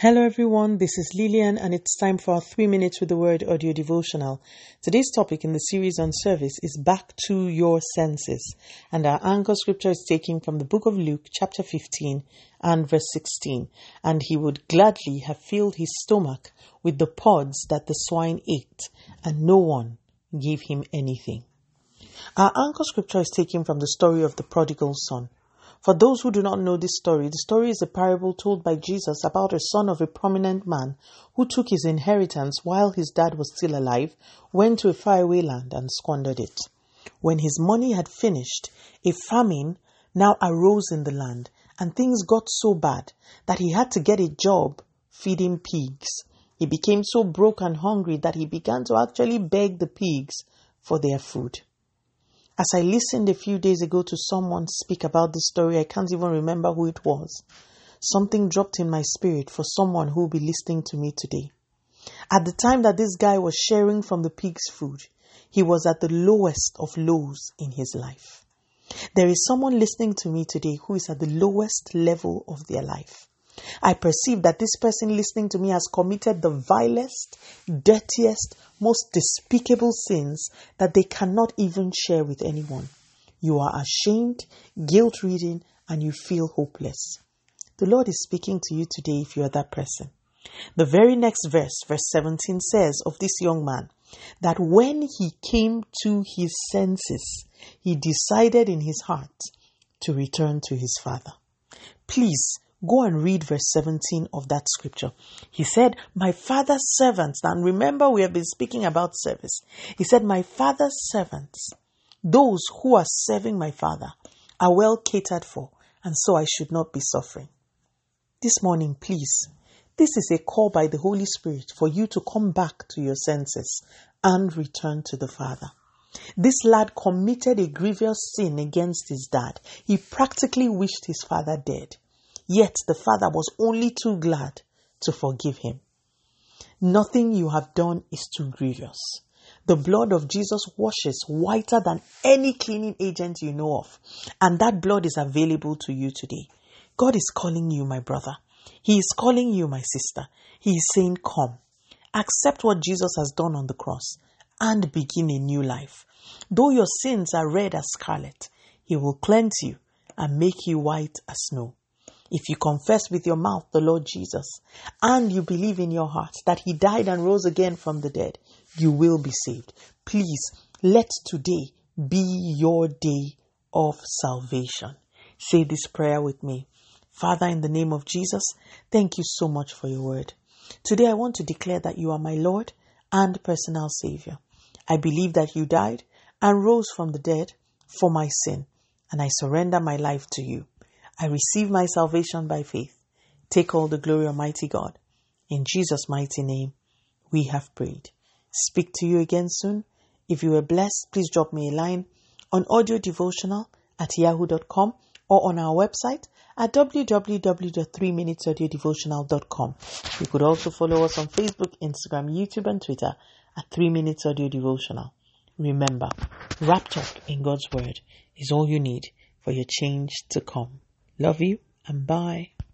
Hello everyone, this is Lillian and it's time for our 3 minutes with the word audio devotional. Today's topic in the series on service is back to your senses and our anchor scripture is taken from the book of Luke chapter 15 and verse 16 and he would gladly have filled his stomach with the pods that the swine ate and no one gave him anything. Our anchor scripture is taken from the story of the prodigal son. For those who do not know this story, the story is a parable told by Jesus about a son of a prominent man who took his inheritance while his dad was still alive, went to a faraway land, and squandered it. When his money had finished, a famine now arose in the land, and things got so bad that he had to get a job feeding pigs. He became so broke and hungry that he began to actually beg the pigs for their food. As I listened a few days ago to someone speak about this story, I can't even remember who it was. Something dropped in my spirit for someone who will be listening to me today. At the time that this guy was sharing from the pig's food, he was at the lowest of lows in his life. There is someone listening to me today who is at the lowest level of their life. I perceive that this person listening to me has committed the vilest, dirtiest, most despicable sins that they cannot even share with anyone. You are ashamed, guilt ridden, and you feel hopeless. The Lord is speaking to you today if you are that person. The very next verse, verse 17, says of this young man that when he came to his senses, he decided in his heart to return to his father. Please Go and read verse 17 of that scripture. He said, My father's servants, and remember we have been speaking about service. He said, My father's servants, those who are serving my father, are well catered for, and so I should not be suffering. This morning, please, this is a call by the Holy Spirit for you to come back to your senses and return to the Father. This lad committed a grievous sin against his dad. He practically wished his father dead. Yet the father was only too glad to forgive him. Nothing you have done is too grievous. The blood of Jesus washes whiter than any cleaning agent you know of, and that blood is available to you today. God is calling you, my brother. He is calling you, my sister. He is saying, Come, accept what Jesus has done on the cross and begin a new life. Though your sins are red as scarlet, He will cleanse you and make you white as snow. If you confess with your mouth the Lord Jesus and you believe in your heart that he died and rose again from the dead, you will be saved. Please let today be your day of salvation. Say this prayer with me. Father, in the name of Jesus, thank you so much for your word. Today I want to declare that you are my Lord and personal Savior. I believe that you died and rose from the dead for my sin, and I surrender my life to you. I receive my salvation by faith. Take all the glory, Almighty God. In Jesus' mighty name, we have prayed. Speak to you again soon. If you were blessed, please drop me a line on audio devotional at yahoo.com or on our website at www.3minutesaudiodevotional.com. You could also follow us on Facebook, Instagram, YouTube, and Twitter at 3 Minutes Audio Devotional. Remember, wrapped up in God's Word is all you need for your change to come. Love you and bye.